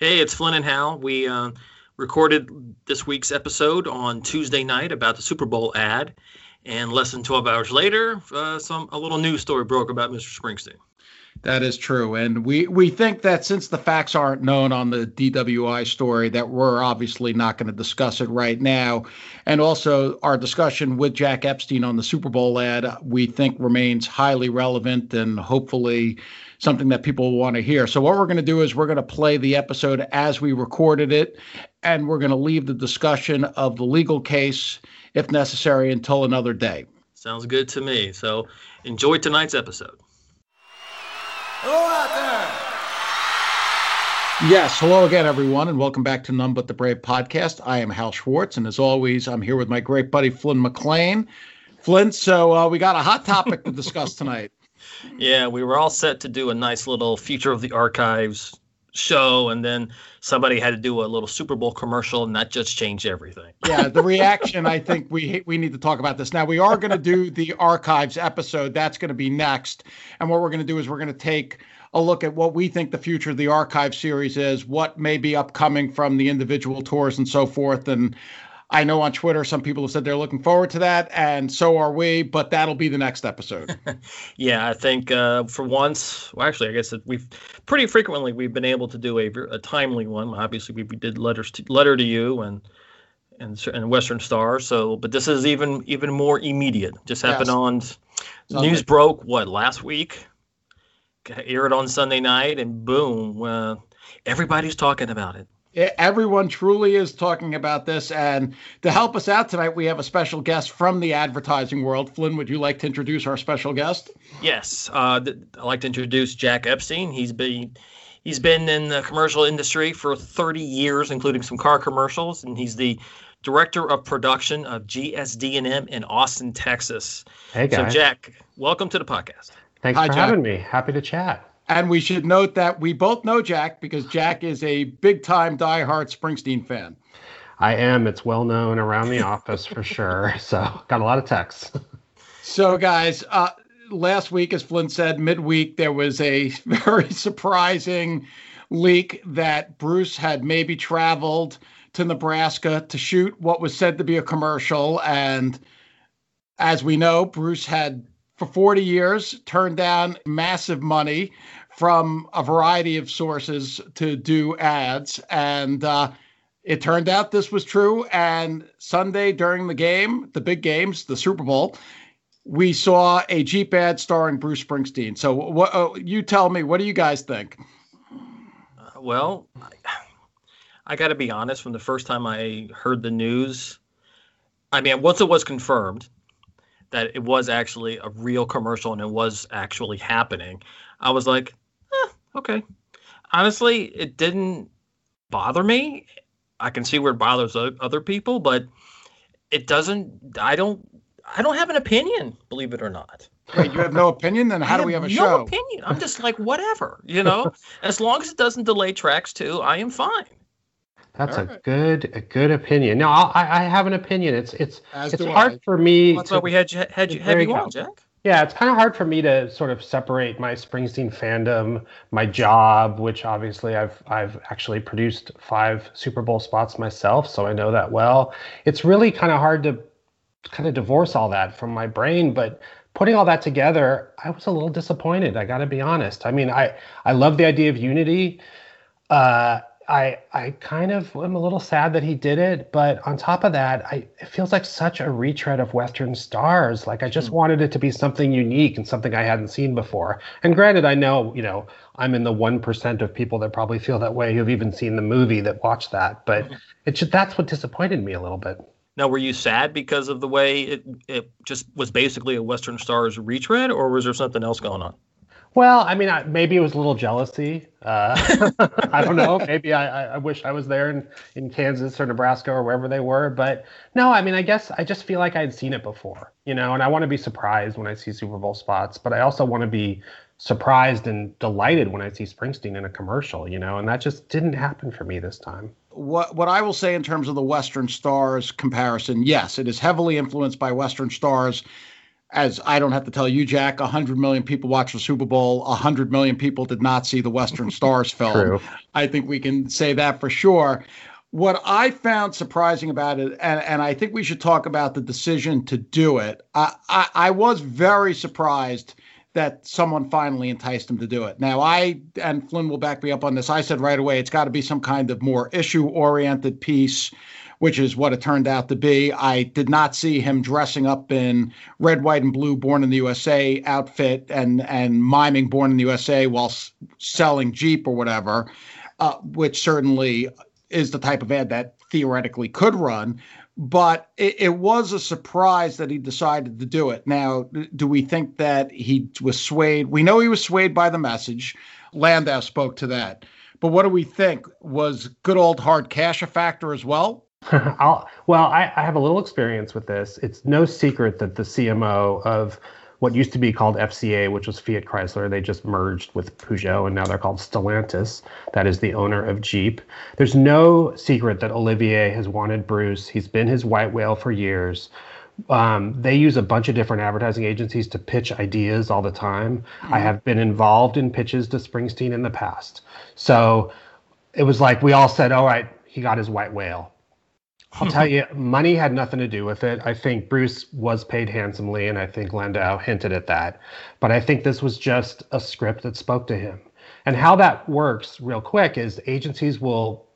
Hey, it's Flynn and Hal. We uh, recorded this week's episode on Tuesday night about the Super Bowl ad, and less than 12 hours later, uh, some a little news story broke about Mr. Springsteen. That is true, and we we think that since the facts aren't known on the DWI story, that we're obviously not going to discuss it right now, and also our discussion with Jack Epstein on the Super Bowl ad, we think remains highly relevant and hopefully something that people want to hear. So what we're going to do is we're going to play the episode as we recorded it, and we're going to leave the discussion of the legal case, if necessary, until another day. Sounds good to me. So enjoy tonight's episode. Hello out there. Yes, hello again, everyone, and welcome back to None But the Brave podcast. I am Hal Schwartz, and as always, I'm here with my great buddy Flynn McLean. Flynn, so uh, we got a hot topic to discuss tonight. Yeah, we were all set to do a nice little future of the archives show, and then somebody had to do a little Super Bowl commercial, and that just changed everything. Yeah, the reaction. I think we we need to talk about this now. We are going to do the archives episode. That's going to be next, and what we're going to do is we're going to take a look at what we think the future of the archive series is, what may be upcoming from the individual tours and so forth, and I know on Twitter some people have said they're looking forward to that, and so are we. But that'll be the next episode. yeah, I think uh, for once, well, actually, I guess we've pretty frequently we've been able to do a, a timely one. Obviously, we, we did letters to, letter to you and and and Western Star. So, but this is even even more immediate. Just happened yes. on Sunday. news broke what last week, aired on Sunday night, and boom, uh, everybody's talking about it everyone truly is talking about this. And to help us out tonight, we have a special guest from the advertising world. Flynn, would you like to introduce our special guest? Yes, uh, th- I'd like to introduce Jack Epstein. He's been he's been in the commercial industry for 30 years, including some car commercials, and he's the director of production of GSD&M in Austin, Texas. Hey guys. So Jack, welcome to the podcast. Thanks Hi, for Jack. having me. Happy to chat. And we should note that we both know Jack because Jack is a big time diehard Springsteen fan. I am. It's well known around the office for sure. So got a lot of texts. so guys, uh, last week, as Flynn said, midweek there was a very surprising leak that Bruce had maybe traveled to Nebraska to shoot what was said to be a commercial. And as we know, Bruce had for 40 years turned down massive money from a variety of sources to do ads. And uh, it turned out this was true. And Sunday during the game, the big games, the Super Bowl, we saw a Jeep ad starring Bruce Springsteen. So, what uh, you tell me? What do you guys think? Uh, well, I, I got to be honest. From the first time I heard the news, I mean, once it was confirmed that it was actually a real commercial and it was actually happening, I was like, Okay. Honestly, it didn't bother me. I can see where it bothers other people, but it doesn't. I don't. I don't have an opinion, believe it or not. Wait, you have no opinion? Then how do we have a no show? No opinion. I'm just like whatever, you know. as long as it doesn't delay tracks too, I am fine. That's All a right. good a good opinion. No, I, I have an opinion. It's it's As it's hard I. for me. Well, that's to, why we had you had you had you on, Jack. Yeah, it's kind of hard for me to sort of separate my Springsteen fandom, my job, which obviously I've I've actually produced five Super Bowl spots myself, so I know that well. It's really kind of hard to kind of divorce all that from my brain, but putting all that together, I was a little disappointed. I got to be honest. I mean, I I love the idea of unity. Uh, I I kind of am a little sad that he did it, but on top of that, I it feels like such a retread of Western stars. Like I just mm. wanted it to be something unique and something I hadn't seen before. And granted, I know you know I'm in the one percent of people that probably feel that way who've even seen the movie that watched that, but mm. it just that's what disappointed me a little bit. Now, were you sad because of the way it it just was basically a Western stars retread, or was there something else going on? Well, I mean, I, maybe it was a little jealousy. Uh, I don't know. Maybe I, I wish I was there in, in Kansas or Nebraska or wherever they were. But no, I mean, I guess I just feel like I had seen it before, you know, and I want to be surprised when I see Super Bowl spots, but I also want to be surprised and delighted when I see Springsteen in a commercial, you know, and that just didn't happen for me this time. What what I will say in terms of the Western Stars comparison, yes, it is heavily influenced by Western Stars as I don't have to tell you, Jack, 100 million people watched the Super Bowl. 100 million people did not see the Western Stars film. True. I think we can say that for sure. What I found surprising about it, and, and I think we should talk about the decision to do it, I, I, I was very surprised that someone finally enticed him to do it. Now, I, and Flynn will back me up on this, I said right away, it's got to be some kind of more issue oriented piece which is what it turned out to be. I did not see him dressing up in red, white, and blue Born in the USA outfit and and miming Born in the USA while s- selling Jeep or whatever, uh, which certainly is the type of ad that theoretically could run. But it, it was a surprise that he decided to do it. Now, do we think that he was swayed? We know he was swayed by the message. Landau spoke to that. But what do we think? Was good old hard cash a factor as well? I'll, well, I, I, have a little experience with this. It's no secret that the CMO of what used to be called FCA, which was Fiat Chrysler, they just merged with Peugeot and now they're called Stellantis. That is the owner of Jeep. There's no secret that Olivier has wanted Bruce. He's been his white whale for years. Um, they use a bunch of different advertising agencies to pitch ideas all the time. Mm-hmm. I have been involved in pitches to Springsteen in the past. So it was like we all said, all right, he got his white whale I'll tell you, money had nothing to do with it. I think Bruce was paid handsomely, and I think Landau hinted at that. But I think this was just a script that spoke to him. And how that works, real quick, is agencies will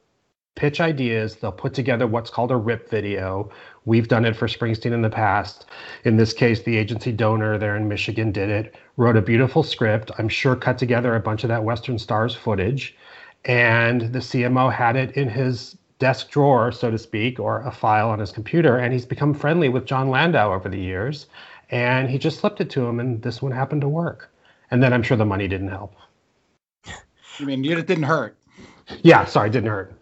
pitch ideas. They'll put together what's called a RIP video. We've done it for Springsteen in the past. In this case, the agency Doner there in Michigan did it, wrote a beautiful script. I'm sure cut together a bunch of that Western Stars footage. And the CMO had it in his desk drawer, so to speak, or a file on his computer, and he's become friendly with Jon Landau over the years. And he just slipped it to him, and this one happened to work. And then I'm sure the money didn't help. You mean it didn't hurt? Yeah, sorry, it didn't hurt.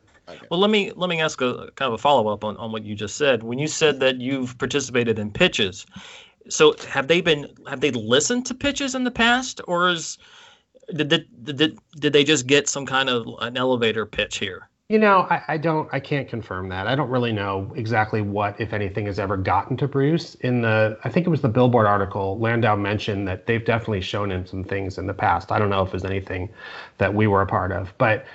Well, let me let me ask a kind of a follow up on, on what you just said. When you said that you've participated in pitches, so have they been have they listened to pitches in the past, or is did did did, did they just get some kind of an elevator pitch here? You know, I, I, don't, I can't confirm that. I don't really know exactly what, if anything, has ever gotten to Bruce. In the, I think it was the Billboard article, Landau mentioned that they've definitely shown him some things in the past. I don't know if there's anything that we were a part of, but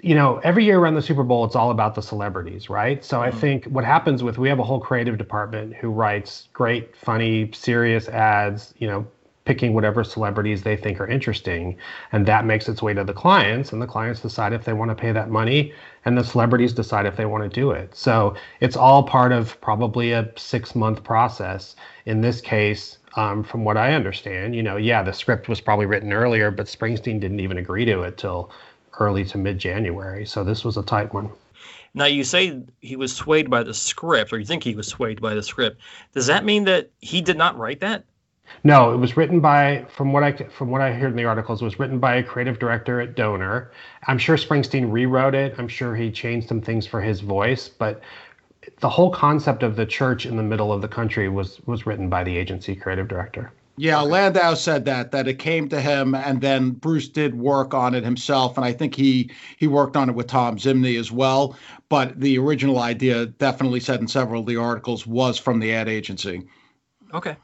you know, every year around the Super Bowl, it's all about the celebrities, right? So mm-hmm. I think what happens with we have a whole creative department who writes great, funny, serious ads, you know, picking whatever celebrities they think are interesting. And that makes its way to the clients, and the clients decide if they want to pay that money, and the celebrities decide if they want to do it. So it's all part of probably a six month process. In this case, um, from what I understand, you know, yeah, the script was probably written earlier, but Springsteen didn't even agree to it till early to mid January. So this was a tight one. Now you say he was swayed by the script, or you think he was swayed by the script. Does that mean that he did not write that? No, it was written by, from what I from what I heard in the articles, it was written by a creative director at Doner. I'm sure Springsteen rewrote it. I'm sure he changed some things for his voice, but the whole concept of the church in the middle of the country was was written by the agency creative director. Yeah, Landau said that that it came to him, and then Bruce did work on it himself, and I think he he worked on it with Thom Zimny as well. But the original idea, definitely said in several of the articles, was from the ad agency. Okay.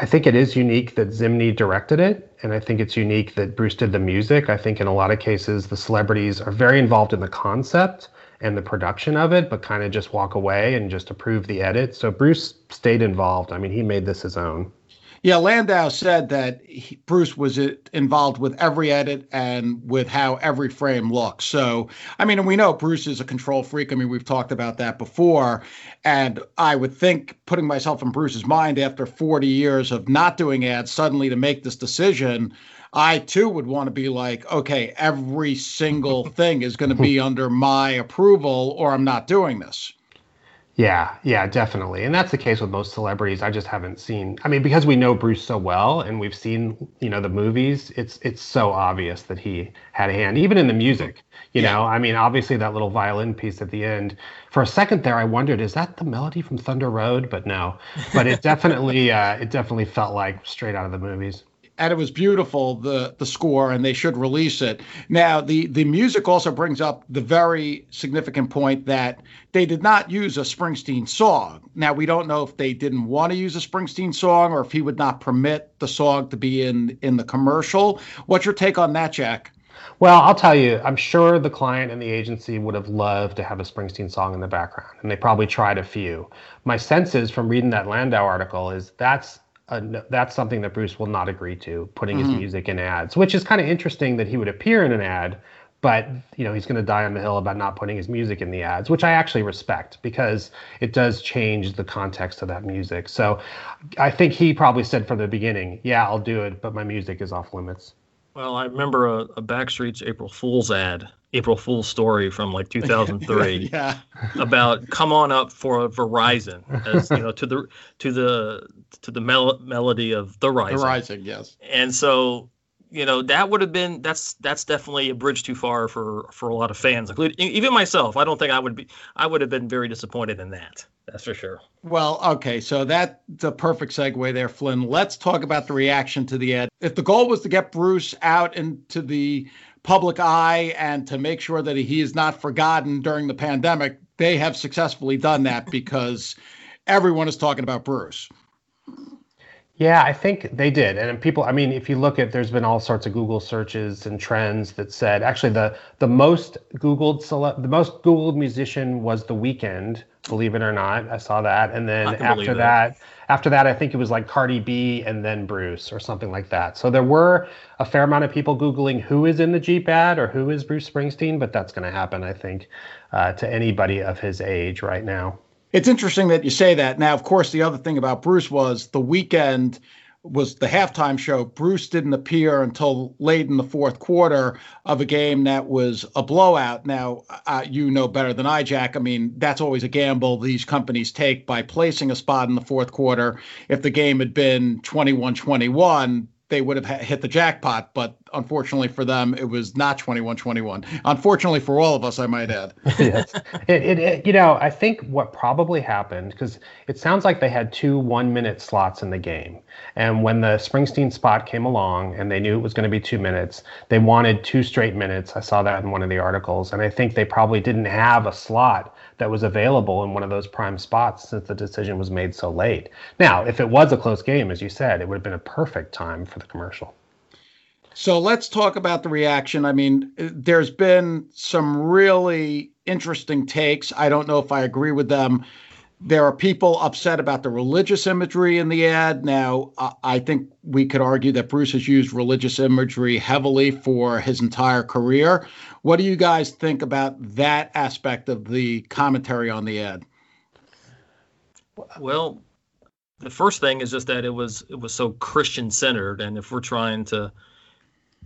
I think it is unique that Zimny directed it, and I think it's unique that Bruce did the music. I think in a lot of cases, the celebrities are very involved in the concept and the production of it, but kind of just walk away and just approve the edit. So Bruce stayed involved. I mean, he made this his own. Yeah, Landau said that he, Bruce was uh, involved with every edit and with how every frame looks. So, I mean, and we know Bruce is a control freak. I mean, we've talked about that before. And I would think, putting myself in Bruce's mind after 40 years of not doing ads, suddenly to make this decision, I too would want to be like, okay, every single thing is going to be under my approval, or I'm not doing this. Yeah, yeah, definitely. And that's the case with most celebrities. I just haven't seen I mean, because we know Bruce so well and we've seen, you know, the movies, it's it's so obvious that he had a hand, even in the music. You yeah. know, I mean, obviously that little violin piece at the end. For a second there I wondered, is that the melody from Thunder Road? But no. But it definitely uh it definitely felt like straight out of the movies and it was beautiful the the score and they should release it. Now the the music also brings up the very significant point that they did not use a springsteen song. Now we don't know if they didn't want to use a springsteen song or if he would not permit the song to be in in the commercial. What's your take on that jack? Well, I'll tell you, I'm sure the client and the agency would have loved to have a Springsteen song in the background, and they probably tried a few. My sense is from reading that Landau article is that's a, that's something that Bruce will not agree to, putting mm-hmm. his music in ads, which is kind of interesting that he would appear in an ad, but you know he's going to die on the hill about not putting his music in the ads, which I actually respect because it does change the context of that music. So I think he probably said from the beginning, "Yeah, I'll do it, but my music is off limits." Well, I remember a, a Backstreets April Fool's ad, April Fool's story from like 2003, yeah. about come on up for a Verizon, as you know, to the to the to the mel- melody of the Rising. The Rising, yes. And so, you know, that would have been that's that's definitely a bridge too far for for a lot of fans, including even myself. I don't think I would be I would have been very disappointed in that. That's for sure. Well, okay, so that's a perfect segue there, Flynn. Let's talk about the reaction to the ad. If the goal was to get Bruce out into the public eye and to make sure that he is not forgotten during the pandemic, they have successfully done that because everyone is talking about Bruce. Yeah, I think they did. And people, I mean, if you look at, there's been all sorts of Google searches and trends that said actually the the most Googled cele- the most Googled musician was The Weeknd, believe it or not. I saw that. And then after that, that, after that, I think it was like Cardi B and then Bruce or something like that. So there were a fair amount of people Googling who is in the Jeep ad or who is Bruce Springsteen, but that's going to happen, I think, uh, to anybody of his age right now. It's interesting that you say that. Now, of course, the other thing about Bruce was the Weeknd was the halftime show. Bruce didn't appear until late in the fourth quarter of a game that was a blowout. Now, uh, you know better than I, Jack. I mean, that's always a gamble these companies take by placing a spot in the fourth quarter. If the game had been 21 21, they would have hit the jackpot. But unfortunately for them, it was not 21 21. Unfortunately for all of us, I might add. yes. It, it, it, you know, I think what probably happened, because it sounds like they had two one minute slots in the game. And when the Springsteen spot came along and they knew it was going to be two minutes, they wanted two straight minutes. I saw that in one of the articles. And I think they probably didn't have a slot that was available in one of those prime spots since the decision was made so late. Now, if it was a close game, as you said, it would have been a perfect time for the commercial. So let's talk about the reaction. I mean, there's been some really interesting takes. I don't know if I agree with them. There are people upset about the religious imagery in the ad. Now, I think we could argue that Bruce has used religious imagery heavily for his entire career. What do you guys think about that aspect of the commentary on the ad? Well, the first thing is just that it was it was so Christian centered, and if we're trying to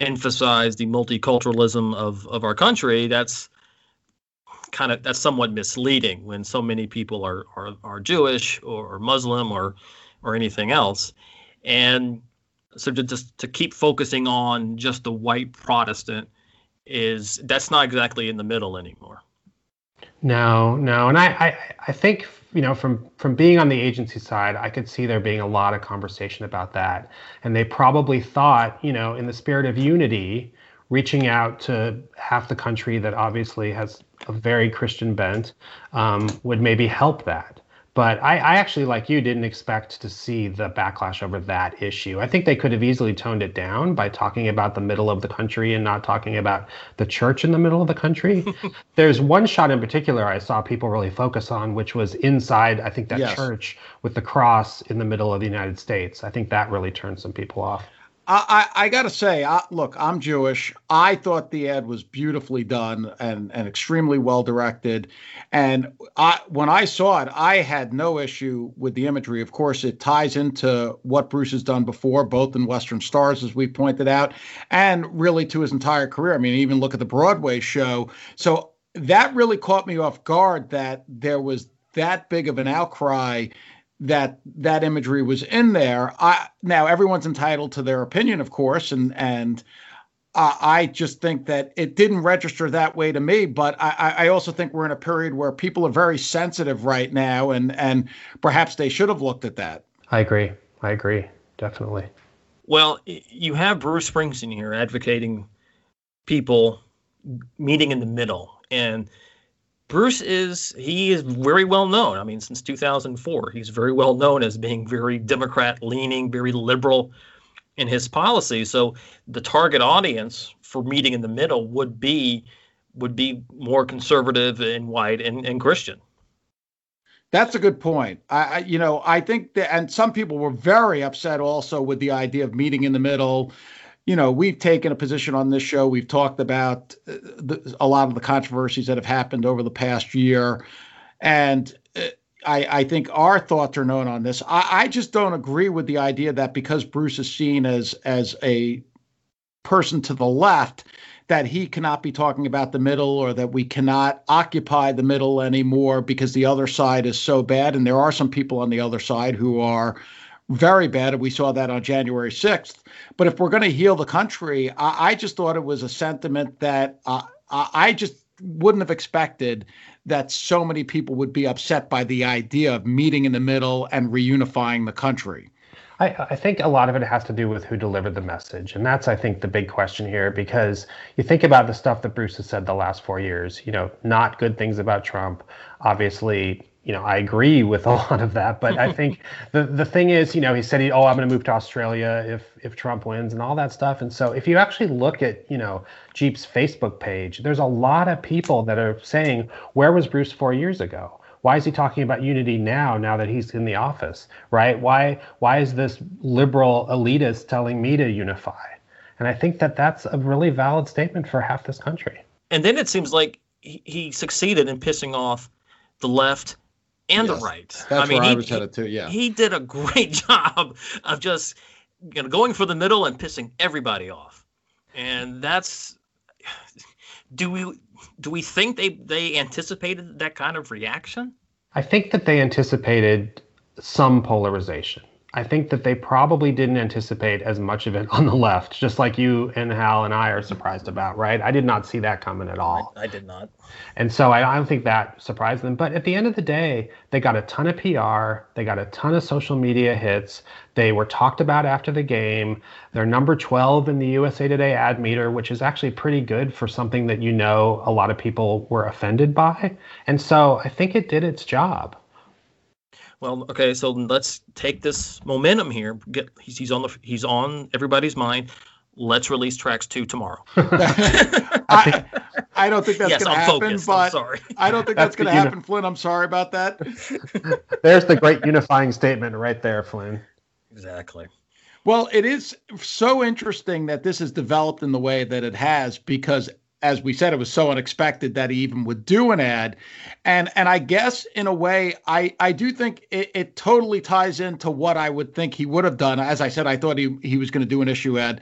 emphasize the multiculturalism of of our country, that's kind of that's somewhat misleading when so many people are are, are Jewish or, Muslim or or anything else, and so to just to keep focusing on just the white Protestant is that's not exactly in the middle anymore. No, no, and I, I, I think you know from from being on the agency side, I could see there being a lot of conversation about that, and they probably thought, you know, in the spirit of unity, reaching out to half the country that obviously has a very Christian bent um, would maybe help that. But I, I, actually, like you, didn't expect to see the backlash over that issue. I think they could have easily toned it down by talking about the middle of the country and not talking about the church in the middle of the country. There's one shot in particular I saw people really focus on, which was inside, I think, that yes. church with the cross in the middle of the United States. I think that really turned some people off. I, I, I got to say, I, look, I'm Jewish. I thought the ad was beautifully done and, and extremely well directed. And I, when I saw it, I had no issue with the imagery. Of course, it ties into what Bruce has done before, both in Western Stars, as we pointed out, and really to his entire career. I mean, even look at the Broadway show. So that really caught me off guard that there was that big of an outcry that that imagery was in there. I now everyone's entitled to their opinion, of course, and and uh, I just think that it didn't register that way to me. But I, I also think we're in a period where people are very sensitive right now, and and perhaps they should have looked at that. I agree. I agree. Definitely. Well, you have Bruce Springsteen here advocating people meeting in the middle, and Bruce is he is very well known. I mean, since 2004, he's very well known as being very Democrat leaning, very liberal in his policy. So the target audience for meeting in the middle would be would be more conservative and white and, and Christian. That's a good point. I, you know, I think that, and some people were very upset also with the idea of meeting in the middle. You know, we've taken a position on this show. We've talked about uh, the, a lot of the controversies that have happened over the past year, and uh, I, I think our thoughts are known on this. I, I just don't agree with the idea that because Bruce is seen as as a person to the left, that he cannot be talking about the middle or that we cannot occupy the middle anymore because the other side is so bad. And there are some people on the other side who are very bad. And we saw that on January 6th. But if we're going to heal the country, I, I, just thought it was a sentiment that uh, I just wouldn't have expected that so many people would be upset by the idea of meeting in the middle and reunifying the country. I, I, think a lot of it has to do with who delivered the message. And that's, I think, the big question here because you think about the stuff that Bruce has said the last four years, you know, not good things about Trump. Obviously, you know, I agree with a lot of that. But I think the, the thing is, you know, he said, he, oh, I'm going to move to Australia if, if Trump wins and all that stuff. And so if you actually look at, you know, Jeep's Facebook page, there's a lot of people that are saying, where was Bruce four years ago? Why is he talking about unity now, now that he's in the office, right? Why, why is this liberal elitist telling me to unify? And I think that that's a really valid statement for half this country. And then it seems like he, he succeeded in pissing off the left and yes, the right. That's I mean, where he, I was headed too. Yeah, he did a great job of just you know going for the middle and pissing everybody off, and that's. Do we do we think they they anticipated that kind of reaction? I think that they anticipated some polarization. I think that they probably didn't anticipate as much of it on the left, just like you and Hal and I are surprised about, right? I did not see that coming at all. I, I did not. And so I, I, don't think that surprised them. But at the end of the day, they got a ton of PR, they got a ton of social media hits. They were talked about after the game. They're number 12 in the USA Today ad meter, which is actually pretty good for something that you know a lot of people were offended by. And so I think it did its job. Well, okay, so let's take this momentum here. Get he's, he's on the he's on everybody's mind. Let's release tracks two tomorrow. I, I, don't think that's yes, going to happen, focused. but sorry. I don't think that's, that's going to happen, uni- Flynn. I'm sorry about that. There's the great unifying statement right there, Flynn. Exactly. Well, it is so interesting that this has developed in the way that it has because as we said, it was so unexpected that he even would do an ad. And and I guess in a way, I, I do think it, it totally ties into what I would think he would have done. As I said, I thought he, he was going to do an issue ad.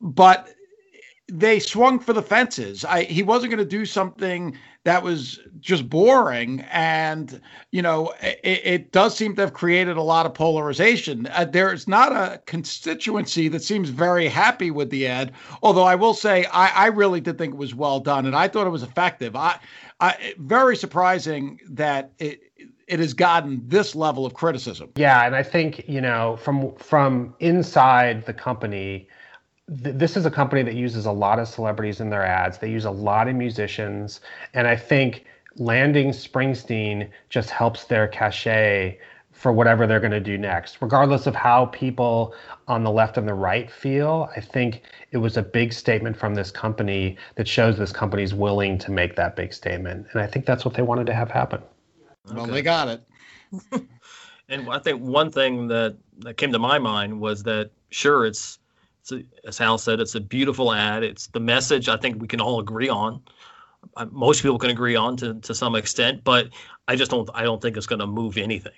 But they swung for the fences. I he wasn't going to do something that was just boring, and you know it, it, does seem to have created a lot of polarization. Uh, there's not a constituency that seems very happy with the ad. Although I will say I, I really did think it was well done, and I thought it was effective. I, I very surprising that it it has gotten this level of criticism. Yeah, and I think you know from from inside the company this is a company that uses a lot of celebrities in their ads. They use a lot of musicians, and I think landing Springsteen just helps their cachet for whatever they're going to do next, regardless of how people on the left and the right feel. I think it was a big statement from this company that shows this company's willing to make that big statement, and I think that's what they wanted to have happen. Well, they got it. and I think one thing that that came to my mind was that sure it's a, as Hal said, it's a beautiful ad. It's the message I think we can all agree on. Uh, most people can agree on to, to some extent, but I just don't I don't think it's going to move anything.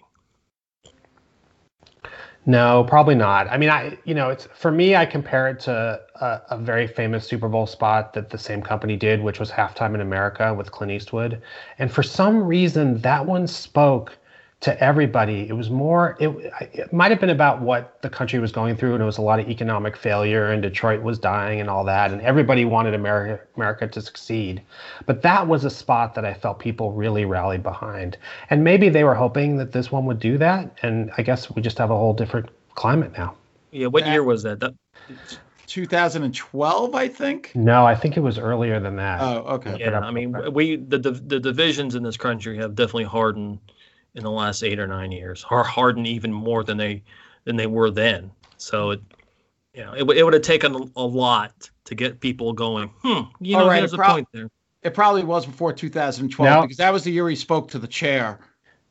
No, probably not. I mean, I you know, it's for me. I compare it to a, a, very famous Super Bowl spot that the same company did, which was Halftime in America with Clint Eastwood, and for some reason that one spoke to everybody. It was more, it, it might have been about what the country was going through, and it was a lot of economic failure, and Detroit was dying and all that, and everybody wanted America, America to succeed. But that was a spot that I felt people really rallied behind. And maybe they were hoping that this one would do that, and I guess we just have a whole different climate now. Yeah, what year was that? That 2012, I think. No, I think it was earlier than that. Oh, okay. Yeah, I mean, we the the, the divisions in this country have definitely hardened in the last eight or nine years, are hardened even more than they than they were then. So it, you know, it, it would have taken a lot to get people going. Hmm, you know, All right, there's it a prob- point there. It probably was before 2012 No. because that was the year he spoke to the chair.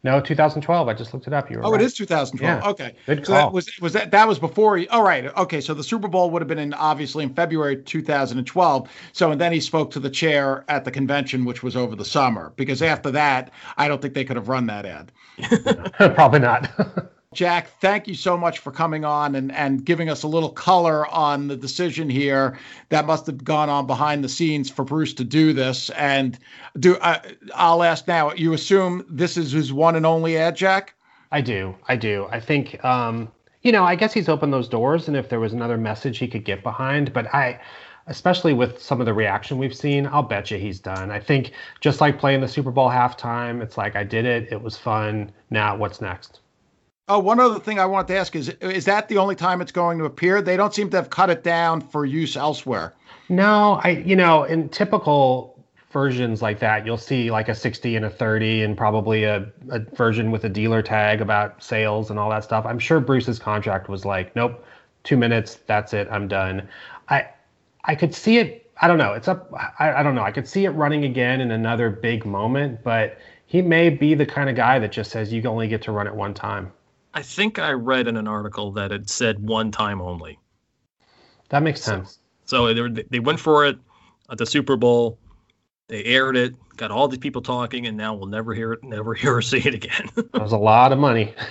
No, 2012. I just looked it up. You were Oh, right. it is 2012. Yeah. Okay. Good So that was was that that was before he all right. Okay, so the Super Bowl would have been in obviously in February 2012. So and then he spoke to the chair at the convention which was over the summer because after that, I don't think they could have run that ad. Probably not. Jack, thank you so much for coming on and, and giving us a little color on the decision here that must have gone on behind the scenes for Bruce to do this. And do uh, I'll ask now. You assume this is his one and only ad, Jack? I do. I do. I think, um, you know, I guess he's opened those doors, and if there was another message he could get behind, but I, especially with some of the reaction we've seen, I'll bet you he's done. I think just like playing the Super Bowl halftime, it's like I did it. It was fun. Now what's next? Oh, one other thing I wanted to ask is: Is that the only time it's going to appear? They don't seem to have cut it down for use elsewhere. No, I, you know, in typical versions like that, you'll see like a 60 and a 30 and probably a, a version with a dealer tag about sales and all that stuff. I'm sure Bruce's contract was like, nope, two minutes, that's it, I'm done. I, I could see it. I don't know. It's up. I, I don't know. I could see it running again in another big moment, but he may be the kind of guy that just says you only get to run it one time. I think I read in an article that it said one time only. That makes sense. So they, they went for it at the Super Bowl. They aired it, got all these people talking, and now we'll never hear it, never hear or see it again. That was a lot of money.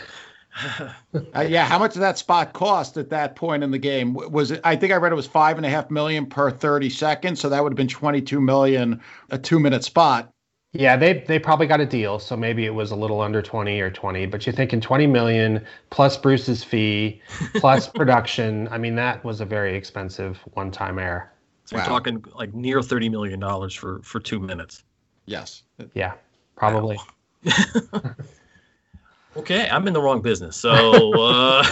Uh, yeah, how much did that spot cost at that point in the game? Was it? I think I read it was five and a half million per thirty seconds, so that would have been twenty-two million a two-minute spot. Yeah, they they probably got a deal, so maybe it was a little under 20 or 20, but you're thinking 20 million plus Bruce's fee plus production. I mean, that was a very expensive one-time air. so you're Wow. talking like near thirty million dollars for for two minutes. Yes. Yeah, probably. Okay, I'm in the wrong business. So uh,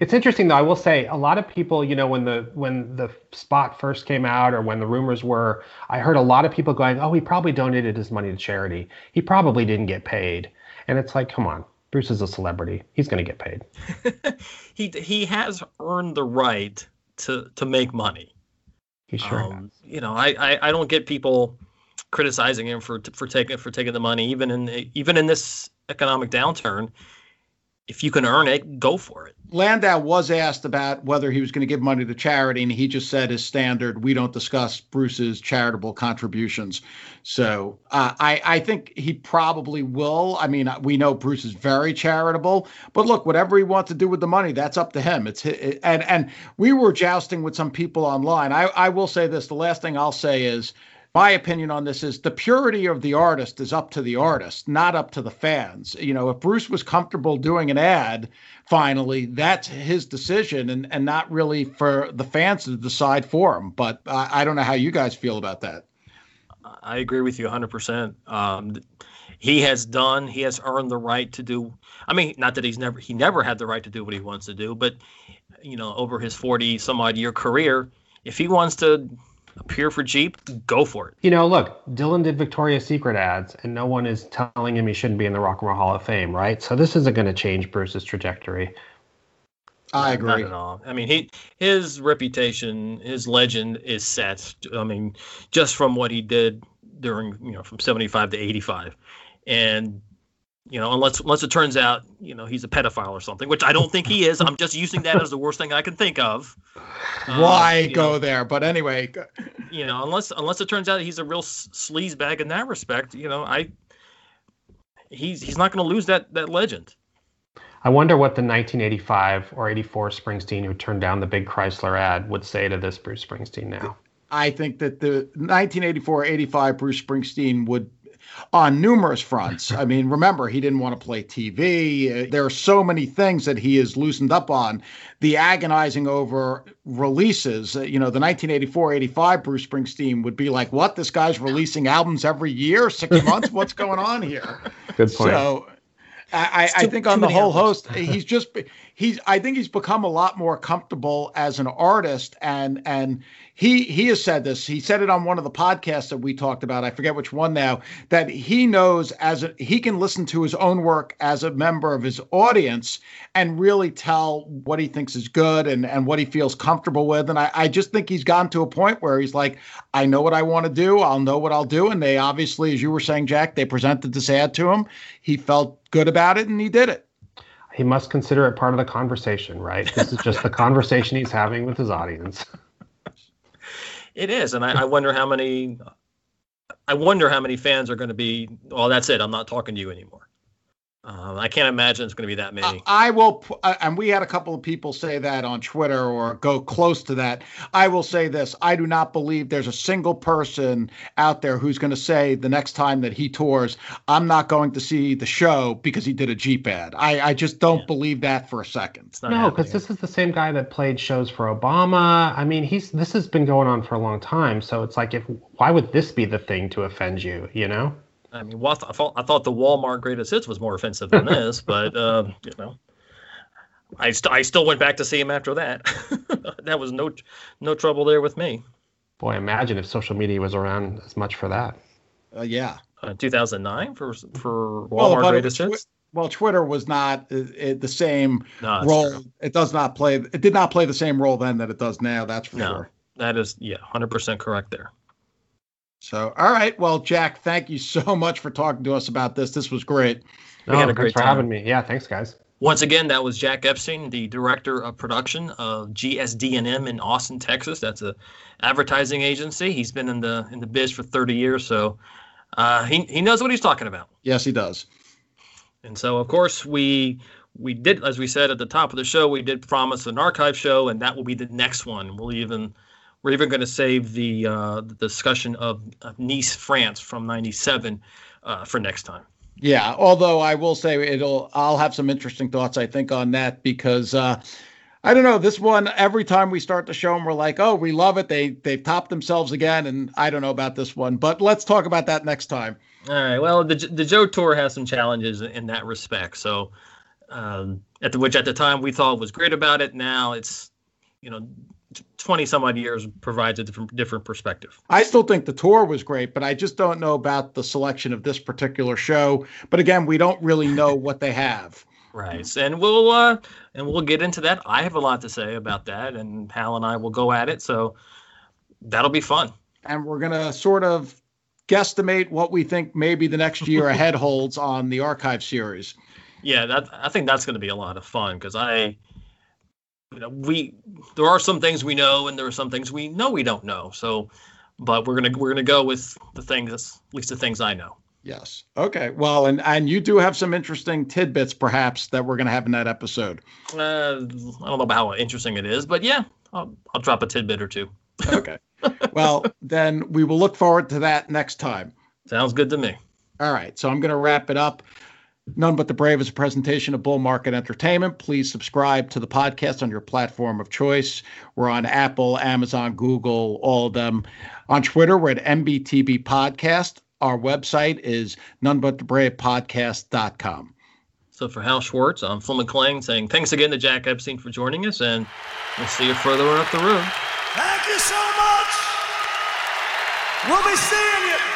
It's interesting though. I will say a lot of people, you know, when the when the spot first came out or when the rumors were, I heard a lot of people going, "Oh, he probably donated his money to charity. He probably didn't get paid." And it's like, come on, Bruce is a celebrity. He's going to get paid. he he has earned the right to to make money. He sure has. Um, you know, I, I I don't get people criticizing him for for taking for taking the money, even in even in this economic downturn. If you can earn it, go for it. Landau was asked about whether he was going to give money to charity, and he just said his standard, we don't discuss Bruce's charitable contributions. So uh, I, I think he probably will. I mean, we know Bruce is very charitable, but look, whatever he wants to do with the money, that's up to him. It's hi- and and we were jousting with some people online. I, I will say this: the last thing I'll say is my opinion on this is the purity of the artist is up to the artist, not up to the fans. You know, if Bruce was comfortable doing an ad, finally, that's his decision and, and not really for the fans to decide for him. But I, I don't know how you guys feel about that. I agree with you 100%. Um, he has done, he has earned the right to do. I mean, not that he's never, he never had the right to do what he wants to do, but, you know, over his 40 some odd year career, if he wants to appear for Jeep, go for it. You know, look, Dylan did Victoria's Secret ads, and no one is telling him he shouldn't be in the Rock and Roll Hall of Fame, right? So this isn't going to change Bruce's trajectory. I agree. Not agree. at all. I mean, he his reputation, his legend is set. I mean, just from what he did during, you know, from 75 to 85. And you know, unless unless it turns out, you know, he's a pedophile or something, which I don't think he is. I'm just using that as the worst thing I can think of. Um, Why go know, there? But anyway, you know, unless unless it turns out he's a real s- sleaze bag in that respect, you know, I he's he's not going to lose that that legend. I wonder what the 1985 or 84 Springsteen who turned down the big Chrysler ad would say to this Bruce Springsteen now. I think that the 1984-85 Bruce Springsteen would on numerous fronts. I mean, remember he didn't want to play TV. Uh, There are so many things that he has loosened up on. The agonizing over releases, uh, you know, the 1984-85 Bruce Springsteen would be like, "What? This guy's releasing albums every year, six months? What's going on here?" Good point. So I, I, I think on the whole albums. host, he's just he's I think he's become a lot more comfortable as an artist and and he he has said this. He said it on one of the podcasts that we talked about. I forget which one now. That he knows as a, he can listen to his own work as a member of his audience and really tell what he thinks is good and and what he feels comfortable with. And I, I just think he's gotten to a point where he's like, I know what I want to do. I'll know what I'll do. And they obviously, as you were saying, Jack, they presented this ad to him. He felt good about it and he did it he must consider it part of the conversation, right? This is just the conversation he's having with his audience. It is, and I, I wonder how many. I wonder how many fans are going to be. Well, that's it. I'm not talking to you anymore. Um, I can't imagine it's going to be that many. I, I will, uh, and we had a couple of people say that on Twitter or go close to that. I will say this: I do not believe there's a single person out there who's going to say the next time that he tours, "I'm not going to see the show because he did a Jeep ad." I, I just don't yeah. believe that for a second. No, because this is the same guy that played shows for Obama. I mean, he's this has been going on for a long time. So it's like, if why would this be the thing to offend you? You know? I mean, well, I thought I thought the Walmart greatest hits was more offensive than this, but uh, you know, I st- I still went back to see him after that. that was no no trouble there with me. Boy, imagine if social media was around as much for that. Uh, yeah, uh, 2009 for for Walmart well, greatest hits. Tw- well, Twitter was not uh, the same no, role. True. It does not play. It did not play the same role then that it does now. That's for no, sure. That is yeah, hundred percent correct there. So, all right. Well, Jack, thank you so much for talking to us about this. This was great. We oh, had a great for time. having me. Yeah, thanks, guys. Once again, that was Jack Epstein, the director of production of GSD&M in Austin, Texas. That's a advertising agency. He's been in the in the biz for 30 years, so uh, he he knows what he's talking about. Yes, he does. And so, of course, we we did, as we said at the top of the show, we did promise an archive show, and that will be the next one. We'll even we're even going to save the, uh, the discussion of, of, Nice, France from '97 uh, for next time. Yeah, although I will say it'll, I'll have some interesting thoughts I think on that because uh, I don't know this one. Every time we start the show, and we're like, oh, we love it. They they've topped themselves again, and I don't know about this one, but let's talk about that next time. All right. Well, the the Joad Tour has some challenges in that respect. So, um, at the which at the time we thought was great about it. Now it's you know 20 some odd years provides a different different perspective. I still think the tour was great, but I just don't know about the selection of this particular show. But again, we don't really know what they have. Right. And we'll uh and we'll get into that. I have a lot to say about that and Hal and I will go at it. So that'll be fun. And we're gonna sort of guesstimate what we think maybe the next year ahead holds on the archive series. Yeah, that I think that's gonna be a lot of fun because I you know, we there are some things we know, and there are some things we know we don't know. So, but we're gonna we're gonna go with the things, at least the things I know. Yes. Okay. Well, and and you do have some interesting tidbits, perhaps, that we're gonna have in that episode. Uh, I don't know about how interesting it is, but yeah, I'll, I'll drop a tidbit or two. okay. Well, then we will look forward to that next time. Sounds good to me. All right. So I'm going to wrap it up. None But the Brave is a presentation of Bull Market Entertainment. Please subscribe to the podcast on your platform of choice. We're on Apple, Amazon, Google, all of them. On Twitter, we're at NBTB Podcast. Our website is nonebutthebravepodcast.com. So for Hal Schwartz, I'm Flynn McLean saying thanks again to Jack Epstein for joining us, and we'll see you further up the road. Thank you so much. We'll be seeing you.